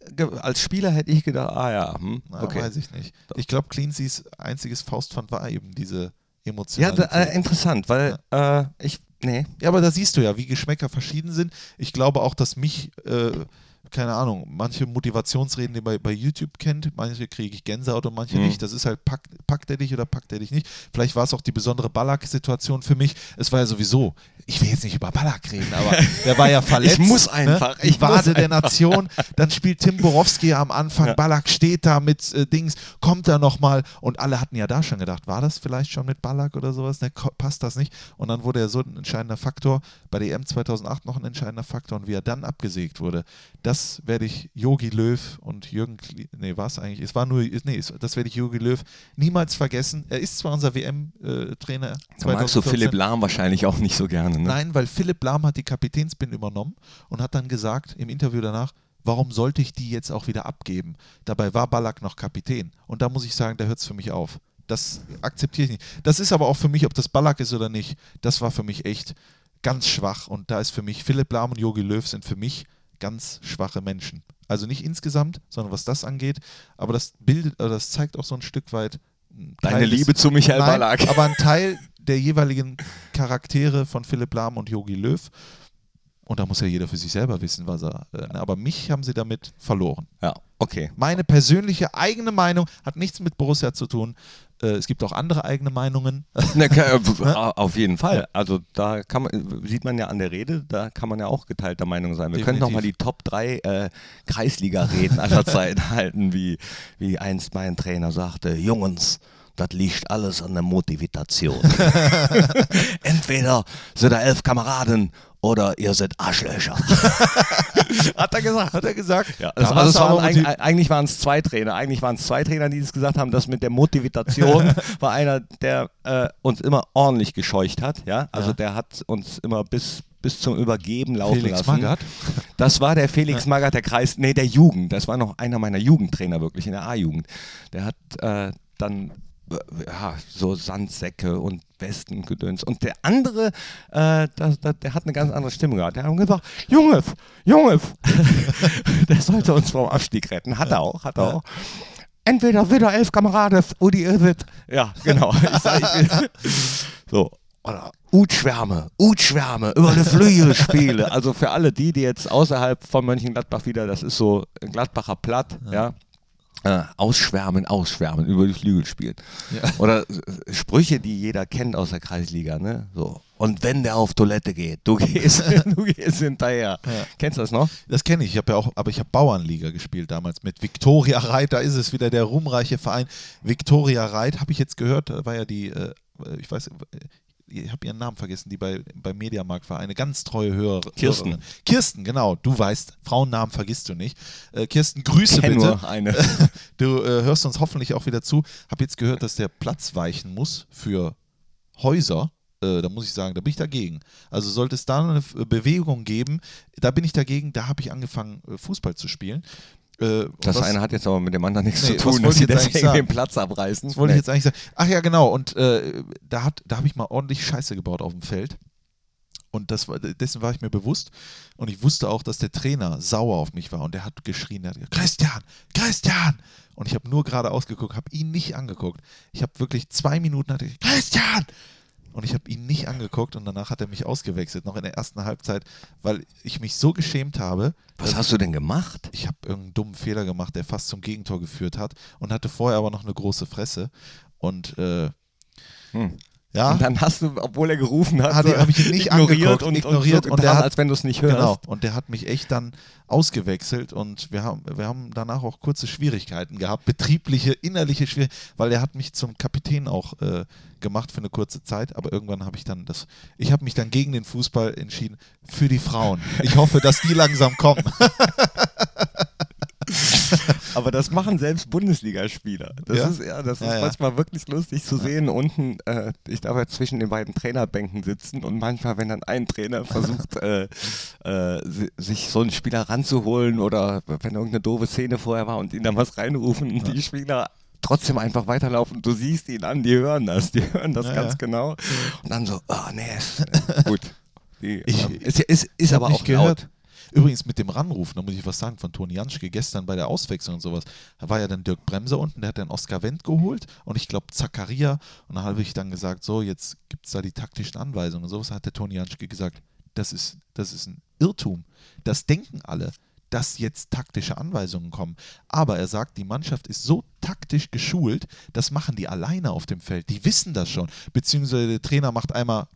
als Spieler hätte ich gedacht, ah ja, hm, Na, okay. Weiß ich nicht. Ich glaube, Cleansys einziges Faustpfand war eben diese Ja, Emotionalität. da, äh, interessant, weil äh, ich, nee, Ja, aber da siehst du ja, wie Geschmäcker verschieden sind. Ich glaube auch, dass mich, äh, keine Ahnung, manche Motivationsreden, die man bei YouTube kennt, manche kriege ich Gänsehaut und manche Mhm. nicht. Das ist halt, pack, packt er dich oder packt er dich nicht. Vielleicht war es auch die besondere Ballack-Situation für mich. Es war ja sowieso, ich will jetzt nicht über Ballack reden, aber der war ja verletzt. muss einfach, Ne? Ich Wade der. Nation. Dann spielt Tim Borowski am Anfang. Ja. Ballack steht da mit äh, Dings, kommt da nochmal. Und alle hatten ja da schon gedacht, war das vielleicht schon mit Ballack oder sowas? Ne, passt das nicht? Und dann wurde er so ein entscheidender Faktor. Bei der EM 2008 noch ein entscheidender Faktor. Und wie er dann abgesägt wurde, das werde ich Yogi Löw und Jürgen, nee, war es eigentlich? Es war nur, nee, das werde ich Yogi Löw niemals vergessen. Er ist zwar unser WM-Trainer. da magst du Philipp Lahm wahrscheinlich auch nicht so gerne, ne? Nein, weil Philipp Lahm hat die Kapitänsbinde übernommen und hat dann gesagt im Interview danach, warum sollte ich die jetzt auch wieder abgeben? Dabei war Ballack noch Kapitän. Und da muss ich sagen, da hört es für mich auf. Das akzeptiere ich nicht. Das ist aber auch für mich, ob das Ballack ist oder nicht, das war für mich echt ganz schwach. Und da ist für mich, Philipp Lahm und Jogi Löw sind für mich ganz schwache Menschen. Also nicht insgesamt, sondern was das angeht. Aber das bildet, oder das zeigt auch so ein Stück weit Deine Teil des- Liebe zu Michael Nein, Ballack. aber ein Teil der jeweiligen Charaktere von Philipp Lahm und Yogi Löw. Und da muss ja jeder für sich selber wissen, was er. Äh, ne, aber mich haben sie damit verloren. Ja, okay. Meine persönliche eigene Meinung hat nichts mit Borussia zu tun. Äh, es gibt auch andere eigene Meinungen. Ne, ka- äh, auf jeden Fall. Also da kann man, sieht man ja an der Rede, da kann man ja auch geteilter Meinung sein. Wir können noch mal die Top 3 äh, Kreisliga-Reden aller Zeiten halten, wie, wie einst mein Trainer sagte, Jungs, das liegt alles an der Motivation. Entweder sind da elf Kameraden oder ihr seid Arschlöcher. Hat er gesagt. Hat er gesagt? Ja, also, also waren, motiv- eigentlich waren es zwei Trainer. Eigentlich waren es zwei Trainer, die das gesagt haben. Das mit der Motivation war einer, der äh, uns immer ordentlich gescheucht hat. Ja, also Ja. der hat uns immer bis bis zum Übergeben laufen Felix lassen. Magath? Das war der Felix Magath, der Kreis, nee, der Jugend. Das war noch einer meiner Jugendtrainer wirklich in der A-Jugend. Der hat äh, dann ja, so Sandsäcke und Westen und der andere, äh, das, das, der hat eine ganz andere Stimme gehabt. Der hat gesagt, Junge, Junge, der sollte uns vom Abstieg retten. Hat er auch, hat er auch. Entweder wieder elf Kameraden oder ihr seid. Ja, genau. Ich sag, ich so. Oder Utschwärme, Utschwärme, über die Flügel spiele. Also für alle die, die jetzt außerhalb von Mönchengladbach wieder, das ist so ein Gladbacher Platt, ja. Äh, ausschwärmen, ausschwärmen, über die Flügel spielen. Oder äh, Sprüche, die jeder kennt aus der Kreisliga, ne? So. Und wenn der auf Toilette geht, du gehst, du gehst hinterher. Kennst du das noch? Das kenne ich. Ich habe ja auch, aber ich habe Bauernliga gespielt damals mit Viktoria Reit. Da ist es wieder der ruhmreiche Verein. Viktoria Reit, habe ich jetzt gehört, da war ja die, äh, ich weiß, äh, ich habe ihren Namen vergessen, die bei, beim Mediamarkt war, eine ganz treue Hörer. Kirsten. Hörerin. Kirsten, genau. Du weißt, Frauennamen vergisst du nicht. Äh, Kirsten, Grüße bitte. nur eine. Du äh, hörst uns hoffentlich auch wieder zu. Habe jetzt gehört, dass der Platz weichen muss für Häuser. Äh, da muss ich sagen, da bin ich dagegen. Also sollte es da eine Bewegung geben, da bin ich dagegen. Da habe ich angefangen, äh, Fußball zu spielen. Äh, Das was- eine hat jetzt aber mit dem anderen nichts Nee, zu tun, dass sie deswegen den Platz abreißen. Das wollte Nee. ich jetzt eigentlich sagen. Ach ja, genau. Und äh, da, hat, da habe ich mal ordentlich Scheiße gebaut auf dem Feld. Und das war, dessen war ich mir bewusst. Und ich wusste auch, dass der Trainer sauer auf mich war. Und der hat geschrien, der hat gesagt, Christian, Christian! Und ich habe nur gerade ausgeguckt, habe ihn nicht angeguckt. Ich habe wirklich zwei Minuten, hatte ich, Christian! Und ich habe ihn nicht angeguckt und danach hat er mich ausgewechselt, noch in der ersten Halbzeit, weil ich mich so geschämt habe. Was hast du denn gemacht? Ich habe irgendeinen dummen Fehler gemacht, der fast zum Gegentor geführt hat und hatte vorher aber noch eine große Fresse. Und äh, Hm. Ja, Und dann hast du, obwohl er gerufen hat, Hat- so hab ich ihn nicht ignoriert und, ignoriert und, so und der hat- als wenn du es nicht hörst. Genau, und der hat mich echt dann ausgewechselt und wir haben, wir haben danach auch kurze Schwierigkeiten gehabt, betriebliche, innerliche Schwierigkeiten, weil er hat mich zum Kapitän auch äh, gemacht für eine kurze Zeit, aber irgendwann habe ich dann das, ich habe mich dann gegen den Fußball entschieden, für die Frauen. Ich hoffe, dass die langsam kommen. Aber das machen selbst Bundesligaspieler. Das Ja? ist ja, das ist Ja, manchmal wirklich lustig zu sehen. Unten, äh, ich darf ja zwischen den beiden Trainerbänken sitzen und manchmal, wenn dann ein Trainer versucht, äh, äh, si- sich so einen Spieler ranzuholen oder wenn irgendeine doofe Szene vorher war und ihn dann was reinrufen und die Spieler trotzdem einfach weiterlaufen. Du siehst ihn an, die hören das, die hören das ganz genau. Und dann so, oh nee, ist, äh, gut. Die, Ich- ähm, ist, ist, ist aber auch laut. Übrigens mit dem Ranrufen, da muss ich was sagen, von Toni Janschke gestern bei der Auswechslung und sowas, da war ja dann Dirk Bremser unten, der hat dann Oskar Wendt geholt und ich glaube Zakaria und da habe ich dann gesagt, so jetzt gibt es da die taktischen Anweisungen und sowas, hat der Toni Janschke gesagt, das ist, das ist ein Irrtum, das denken alle, dass jetzt taktische Anweisungen kommen. Aber er sagt, die Mannschaft ist so taktisch geschult, das machen die alleine auf dem Feld. Die wissen das schon. Beziehungsweise der Trainer macht einmal,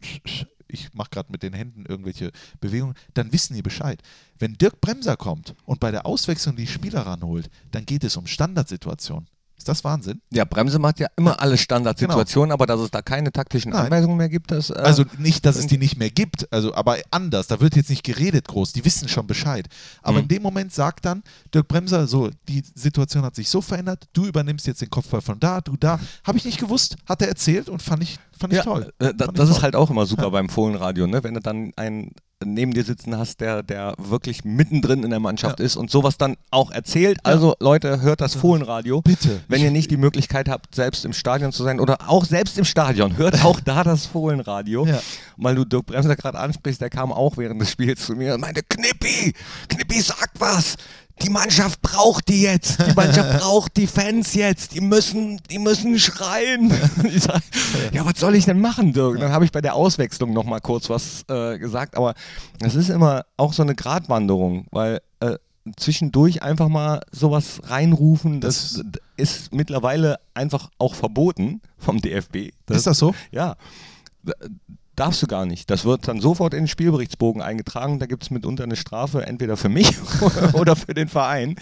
ich mache gerade mit den Händen irgendwelche Bewegungen, dann wissen die Bescheid. Wenn Dirk Bremser kommt und bei der Auswechslung die Spieler ranholt, dann geht es um Standardsituationen. Ist das Wahnsinn? Ja, Bremse macht ja immer alle Standardsituationen, aber dass es da keine taktischen Nein. Anweisungen mehr gibt, das. Äh, Also nicht, dass es die nicht mehr gibt, also aber anders. Da wird jetzt nicht geredet groß. Die wissen schon Bescheid. Aber Mhm. in dem Moment sagt dann Dirk Bremser, so die Situation hat sich so verändert. Du übernimmst jetzt den Kopfball von da, du da. Habe ich nicht gewusst, hat er erzählt und fand ich, fand ich ja, toll. äh, Fand ich das ist toll. halt auch immer super beim Fohlenradio, ne? wenn du dann einen neben dir sitzen hast, der, der wirklich mittendrin in der Mannschaft Ja. ist und sowas dann auch erzählt. Also Leute, hört das Fohlenradio. Bitte. Wenn ihr nicht die Möglichkeit habt, selbst im Stadion zu sein oder auch selbst im Stadion, hört auch da das Fohlenradio. Ja. Weil du Dirk Bremser gerade ansprichst, der kam auch während des Spiels zu mir und meinte, Knippi, Knippi, sag was. Die Mannschaft braucht die jetzt. Die Mannschaft braucht die Fans jetzt. Die müssen, die müssen schreien. Ich sag, ja, was soll ich denn machen, Dirk? Dann habe ich bei der Auswechslung noch mal kurz was äh, gesagt. Aber es ist immer auch so eine Gratwanderung, weil äh, zwischendurch einfach mal sowas reinrufen, das, Das- ist mittlerweile einfach auch verboten vom DFB. Ist das so? Ja. Darfst du gar nicht. Das wird dann sofort in den Spielberichtsbogen eingetragen. Da gibt es mitunter eine Strafe, entweder für mich oder für den Verein.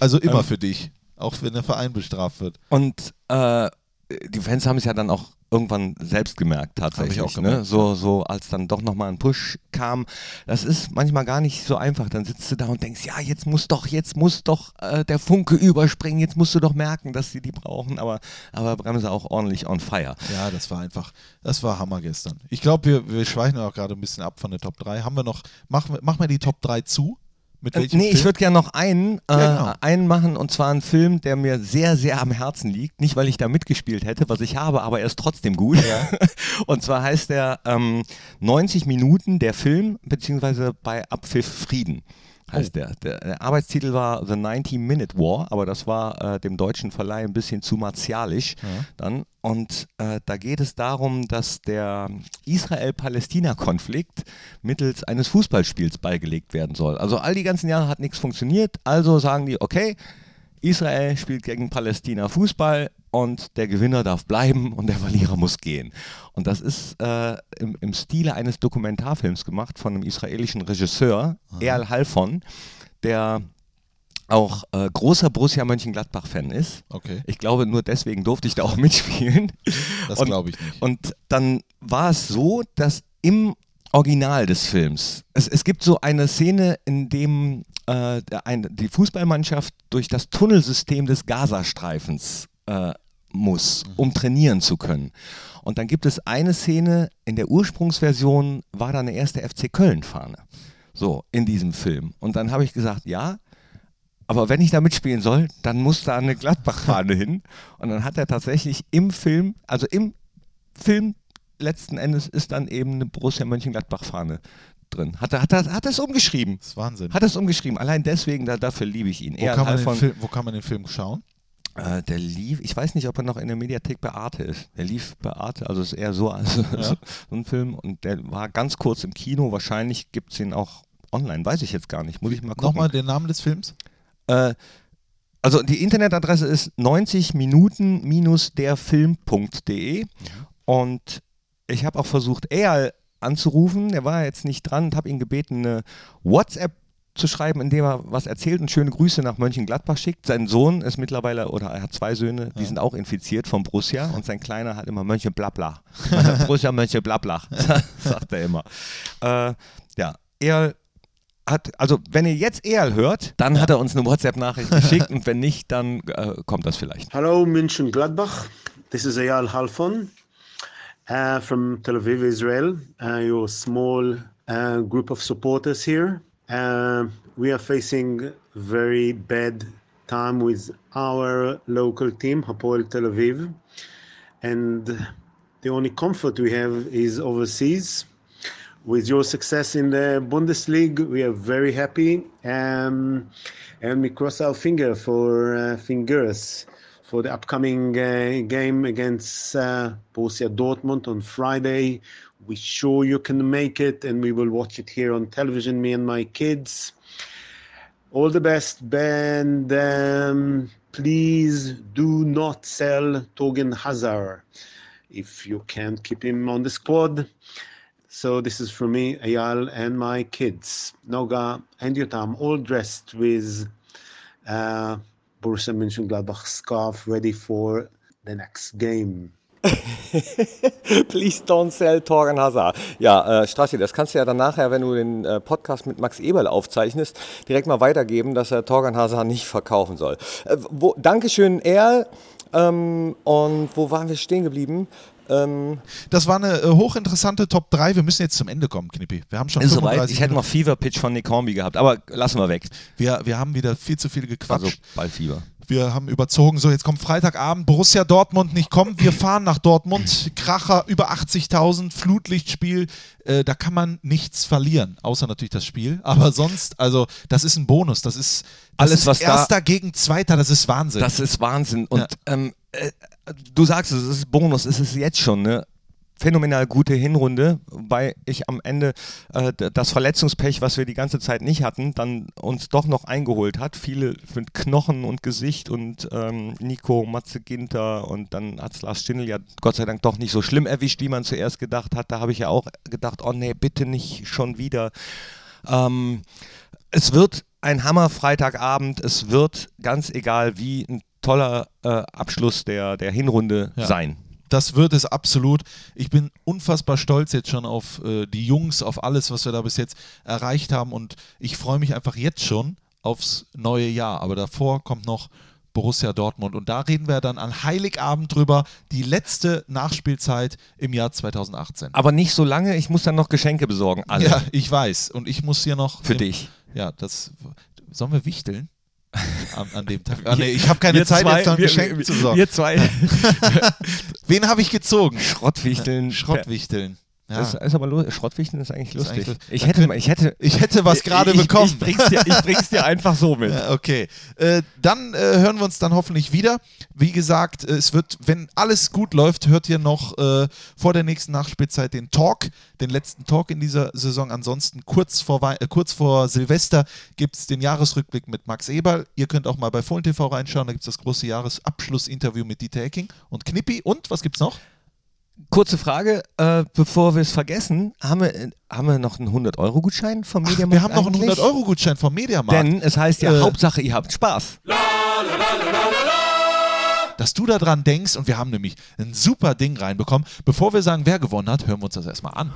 Also immer Ähm, für dich. Auch wenn der Verein bestraft wird. Und äh, die Fans haben es ja dann auch irgendwann selbst gemerkt, tatsächlich. auch ne? gemerkt, so, so, als dann doch nochmal ein Push kam. Das ist manchmal gar nicht so einfach. Dann sitzt du da und denkst, ja, jetzt muss doch, jetzt muss doch äh, der Funke überspringen, jetzt musst du doch merken, dass sie die brauchen. Aber, aber Bremse auch ordentlich on fire. Ja, das war einfach, das war Hammer gestern. Ich glaube, wir, wir schweichen auch gerade ein bisschen ab von der Top 3. Haben wir noch, machen wir die Top 3 zu? Mit Äh, welchem nee, ich Film? würde gerne noch einen, äh, Ja, genau. einen machen und zwar einen Film, der mir sehr, sehr am Herzen liegt. Nicht, weil ich da mitgespielt hätte, was ich habe, aber er ist trotzdem gut. und zwar heißt der ähm, 90 Minuten der Film, beziehungsweise bei Abpfiff Frieden. Heißt Oh. der. der. Der Arbeitstitel war The 90-Minute War, aber das war äh, dem deutschen Verleih ein bisschen zu martialisch dann. Und äh, da geht es darum, dass der Israel-Palästina-Konflikt mittels eines Fußballspiels beigelegt werden soll. Also all die ganzen Jahre hat nichts funktioniert, also sagen die, okay, Israel spielt gegen Palästina Fußball und der Gewinner darf bleiben und der Verlierer muss gehen. Und das ist äh, im, im Stile eines Dokumentarfilms gemacht von einem israelischen Regisseur, Erl Halfon, der auch äh, großer Borussia Mönchengladbach-Fan ist. Okay, Ich glaube, nur deswegen durfte ich da auch mitspielen. das glaube ich nicht. Und dann war es so, dass im Original des Films, es, es gibt so eine Szene, in dem äh, der ein, die Fußballmannschaft durch das Tunnelsystem des Gazastreifens äh, muss, um trainieren zu können. Und dann gibt es eine Szene, in der Ursprungsversion war da eine erste FC Köln-Fahne. So, in diesem Film. Und dann habe ich gesagt, ja, aber wenn ich da mitspielen soll, dann muss da eine Gladbach-Fahne hin. Und dann hat er tatsächlich im Film, also im Film letzten Endes ist dann eben eine Borussia Mönchengladbach-Fahne drin. Hat er, hat er, hat er es umgeschrieben. Das ist Wahnsinn. Hat er es umgeschrieben. Allein deswegen, da, dafür liebe ich ihn. wo, kann man halt den von, Film, wo kann man den Film schauen? äh, der lief, ich weiß nicht, ob er noch in der Mediathek bei Arte ist. Der lief bei Arte, also ist eher so, also, so, so ein Film. Und der war ganz kurz im Kino. Wahrscheinlich gibt es ihn auch online. Weiß ich jetzt gar nicht. Muss ich mal gucken. Nochmal den Namen des Films? Äh, also die Internetadresse ist 90 Minuten derfilm.de und ich habe auch versucht, Eyal anzurufen. Der war jetzt nicht dran und habe ihn gebeten, eine WhatsApp zu schreiben, in dem er was erzählt und schöne Grüße nach Mönchengladbach schickt. Sein Sohn ist mittlerweile, oder er hat zwei Söhne, die sind auch infiziert vom Borussia und sein Kleiner hat immer Mönchengladbach. Borussia Mönchengladbach, sagt er immer. Äh, ja, er hat, also wenn ihr jetzt Erl hört, dann hat er uns eine WhatsApp-Nachricht geschickt und wenn nicht, dann äh, kommt das vielleicht. Hello, München Gladbach. This is Eyal Halfon uh, from Tel Aviv, Israel. Uh, your small uh, group of supporters here. Uh, we are facing very bad time with our local team, Hapoel Tel Aviv, and the only comfort we have is overseas. With your success in the Bundesliga, we are very happy, um, and we cross our finger for uh, fingers for the upcoming uh, game against uh, Borussia Dortmund on Friday. We sure you can make it, and we will watch it here on television. Me and my kids. All the best, Ben. Um, please do not sell Torgen Hazard if you can't keep him on the squad. So this is for me, Ayal, and my kids, Noga and Yotam, all dressed with uh, Borussia Mönchengladbach scarf, ready for the next game. Please don't sell Torgan Hazard. Ja, äh, Strassi, das kannst du ja dann nachher, wenn du den äh, Podcast mit Max Eberl aufzeichnest, direkt mal weitergeben, dass er Torgan Hazard nicht verkaufen soll. Äh, wo, Dankeschön, Erl. Ähm, und wo waren wir stehen geblieben? Ähm, Das war eine äh, hochinteressante Top 3. Wir müssen jetzt zum Ende kommen, Knippi. Wir haben schon ist soweit. 35 Ich hätte noch. Fever Pitch von Nick Hornby gehabt, aber lassen wir weg. Wir, wir haben wieder viel zu viel gequatscht. Also Ballfieber. Wir haben überzogen. So, jetzt kommt Freitagabend. Borussia Dortmund nicht kommen. Wir fahren nach Dortmund. Kracher über 80.000. Flutlichtspiel. Äh, da kann man nichts verlieren. Außer natürlich das Spiel. Aber sonst, also, das ist ein Bonus. Das ist das Alles, ist was da- Erster gegen Zweiter. Das ist Wahnsinn. Das ist Wahnsinn. Und Ja. ähm, äh, du sagst es, es ist Bonus, es ist jetzt schon eine phänomenal gute Hinrunde, wobei ich am Ende äh, das Verletzungspech, was wir die ganze Zeit nicht hatten, dann uns doch noch eingeholt hat. Viele mit Knochen und Gesicht und ähm, Nico, Matze Ginter und dann hat es Lars Stindl ja Gott sei Dank doch nicht so schlimm erwischt, wie man zuerst gedacht hat. Da habe ich ja auch gedacht, oh nee, bitte nicht schon wieder. Ähm, es wird ein Hammer Freitagabend. Es wird ganz egal wie ein toller äh, Abschluss der, der Hinrunde Ja. sein. Das wird es absolut. Ich bin unfassbar stolz jetzt schon auf äh, die Jungs, auf alles, was wir da bis jetzt erreicht haben. Und ich freue mich einfach jetzt schon aufs neue Jahr. Aber davor kommt noch Borussia Dortmund. Und da reden wir dann an Heiligabend drüber. Die letzte Nachspielzeit im Jahr 2018. Aber nicht so lange, ich muss dann noch Geschenke besorgen. Alle. Ja, ich weiß. Und ich muss hier noch. Für im- dich. Ja, das. Sollen wir wichteln? An, an dem Tag. Ah, nee, ich habe keine Wir Zeit, zwei- jetzt noch ein wir- Geschenk wir- zu besorgen. Wir zwei Wen habe ich gezogen? Schrottwichteln. Schrottwichteln. Ja. Das ist aber lustig. Schrottwichteln ist eigentlich Das ist lustig. eigentlich lustig. ich, hätte, ich hätte. Ich hätte was gerade bekommen. Ich bring's, dir, ich bring's dir einfach so mit. Ja, Okay, äh, dann äh, hören wir uns dann hoffentlich wieder. Wie gesagt, äh, es wird, wenn alles gut läuft, hört ihr noch äh, vor der nächsten Nachspielzeit den Talk, den letzten Talk in dieser Saison. Ansonsten kurz vor, Wei äh, kurz vor Silvester gibt es den Jahresrückblick mit Max Eberl. Ihr könnt auch mal bei Fohlen TV reinschauen, da gibt es das große Jahresabschlussinterview mit Dieter Hecking und Knippi. Und was gibt's noch? Kurze Frage, äh, bevor wir es vergessen, haben wir, haben wir noch einen 100-Euro-Gutschein vom Mediamarkt? wir haben noch einen eigentlich? 100-Euro-Gutschein vom Mediamarkt. Denn es heißt ja, Äh, Hauptsache, ihr habt Spaß. dass du daran denkst und wir haben nämlich ein super Ding reinbekommen. Bevor wir sagen, wer gewonnen hat, hören wir uns das erstmal an.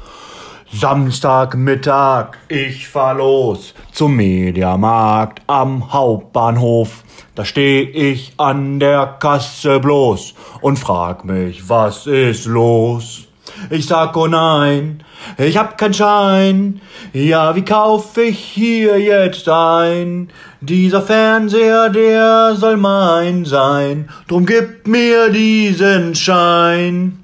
Samstagmittag, ich fahr los zum Mediamarkt am Hauptbahnhof. Da steh ich an der Kasse bloß und frag mich, was ist los? Ich sag, oh nein, ich hab keinen Schein. Ja, wie kauf ich hier jetzt ein? Dieser Fernseher, der soll mein sein. Drum gib mir diesen Schein.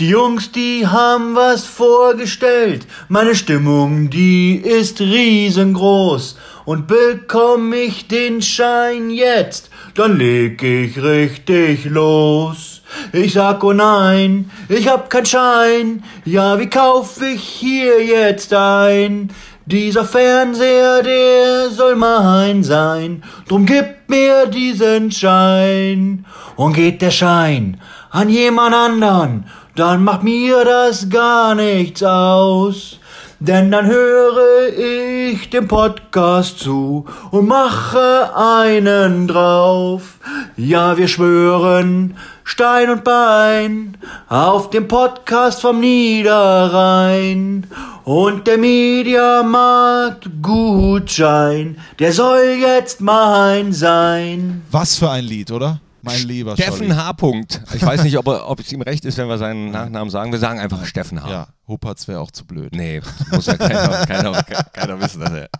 Die Jungs, die haben was vorgestellt. Meine Stimmung, die ist riesengroß. Und bekomm ich den Schein jetzt, dann leg ich richtig los. Ich sag oh nein, ich hab keinen Schein. Ja, wie kauf ich hier jetzt ein? Dieser Fernseher, der soll mein sein. Drum gib mir diesen Schein. Und geht der Schein an jemand anderen, dann macht mir das gar nichts aus. Denn dann höre ich dem Podcast zu und mache einen drauf. Ja, wir schwören Stein und Bein auf dem Podcast vom Niederrhein. Und der Mediamarkt Gutschein, der soll jetzt mein sein. Was für ein Lied, oder? Mein lieber Steffen Scholli. H. Punkt. Ich weiß nicht, ob, er, ob es ihm recht ist, wenn wir seinen Nachnamen sagen. Wir sagen einfach Steffen H. Ja, Huppertz wäre auch zu blöd. Nee, muss ja keiner, keiner, keiner wissen, dass er.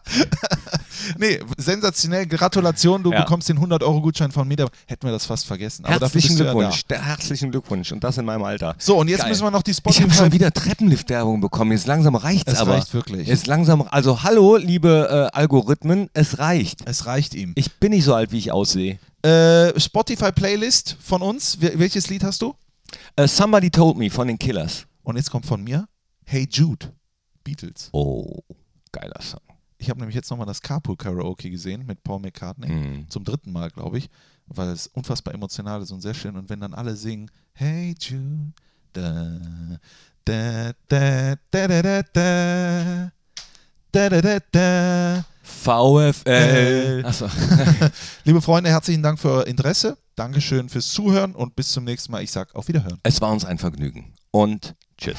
Nee, sensationell. Gratulation, du Ja. bekommst den 100-Euro-Gutschein von Media. Hätten wir das fast vergessen. Aber Herzlichen ja Glückwunsch. Der herzlichen Glückwunsch. Und das in meinem Alter. So, und jetzt Geil. müssen wir noch die Ich Spotify... habe schon wieder Treppenlift-Werbung bekommen. Jetzt langsam reicht's Es aber. reicht wirklich. Jetzt langsam. Also hallo, liebe äh, Algorithmen, es reicht. Es reicht ihm. Ich bin nicht so alt, wie ich aussehe. Äh, Spotify-Playlist von uns. Wel- Welches Lied hast du? Äh, Somebody Told Me von den Killers. Und jetzt kommt von mir Hey Jude, Beatles. Oh, geiler Song. Ich habe nämlich jetzt nochmal das Carpool Karaoke gesehen mit Paul McCartney. Mm. Zum dritten Mal, glaube ich, weil es unfassbar emotional ist und sehr schön. Und wenn dann alle singen, Hey Jude, da, da, da, da, da, da, da. Da, da, da. VFL. Äh. Liebe Freunde, herzlichen Dank für euer Interesse. Dankeschön fürs Zuhören und bis zum nächsten Mal. Ich sage auf Wiederhören. Es war uns ein Vergnügen und tschüss.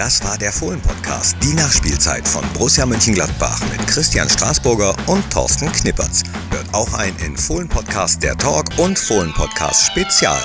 Das war der Fohlen-Podcast, die Nachspielzeit von Borussia Mönchengladbach mit Christian Straßburger und Thorsten Knippertz. Hört auch ein in Fohlen-Podcast der Talk und Fohlen-Podcast Spezial.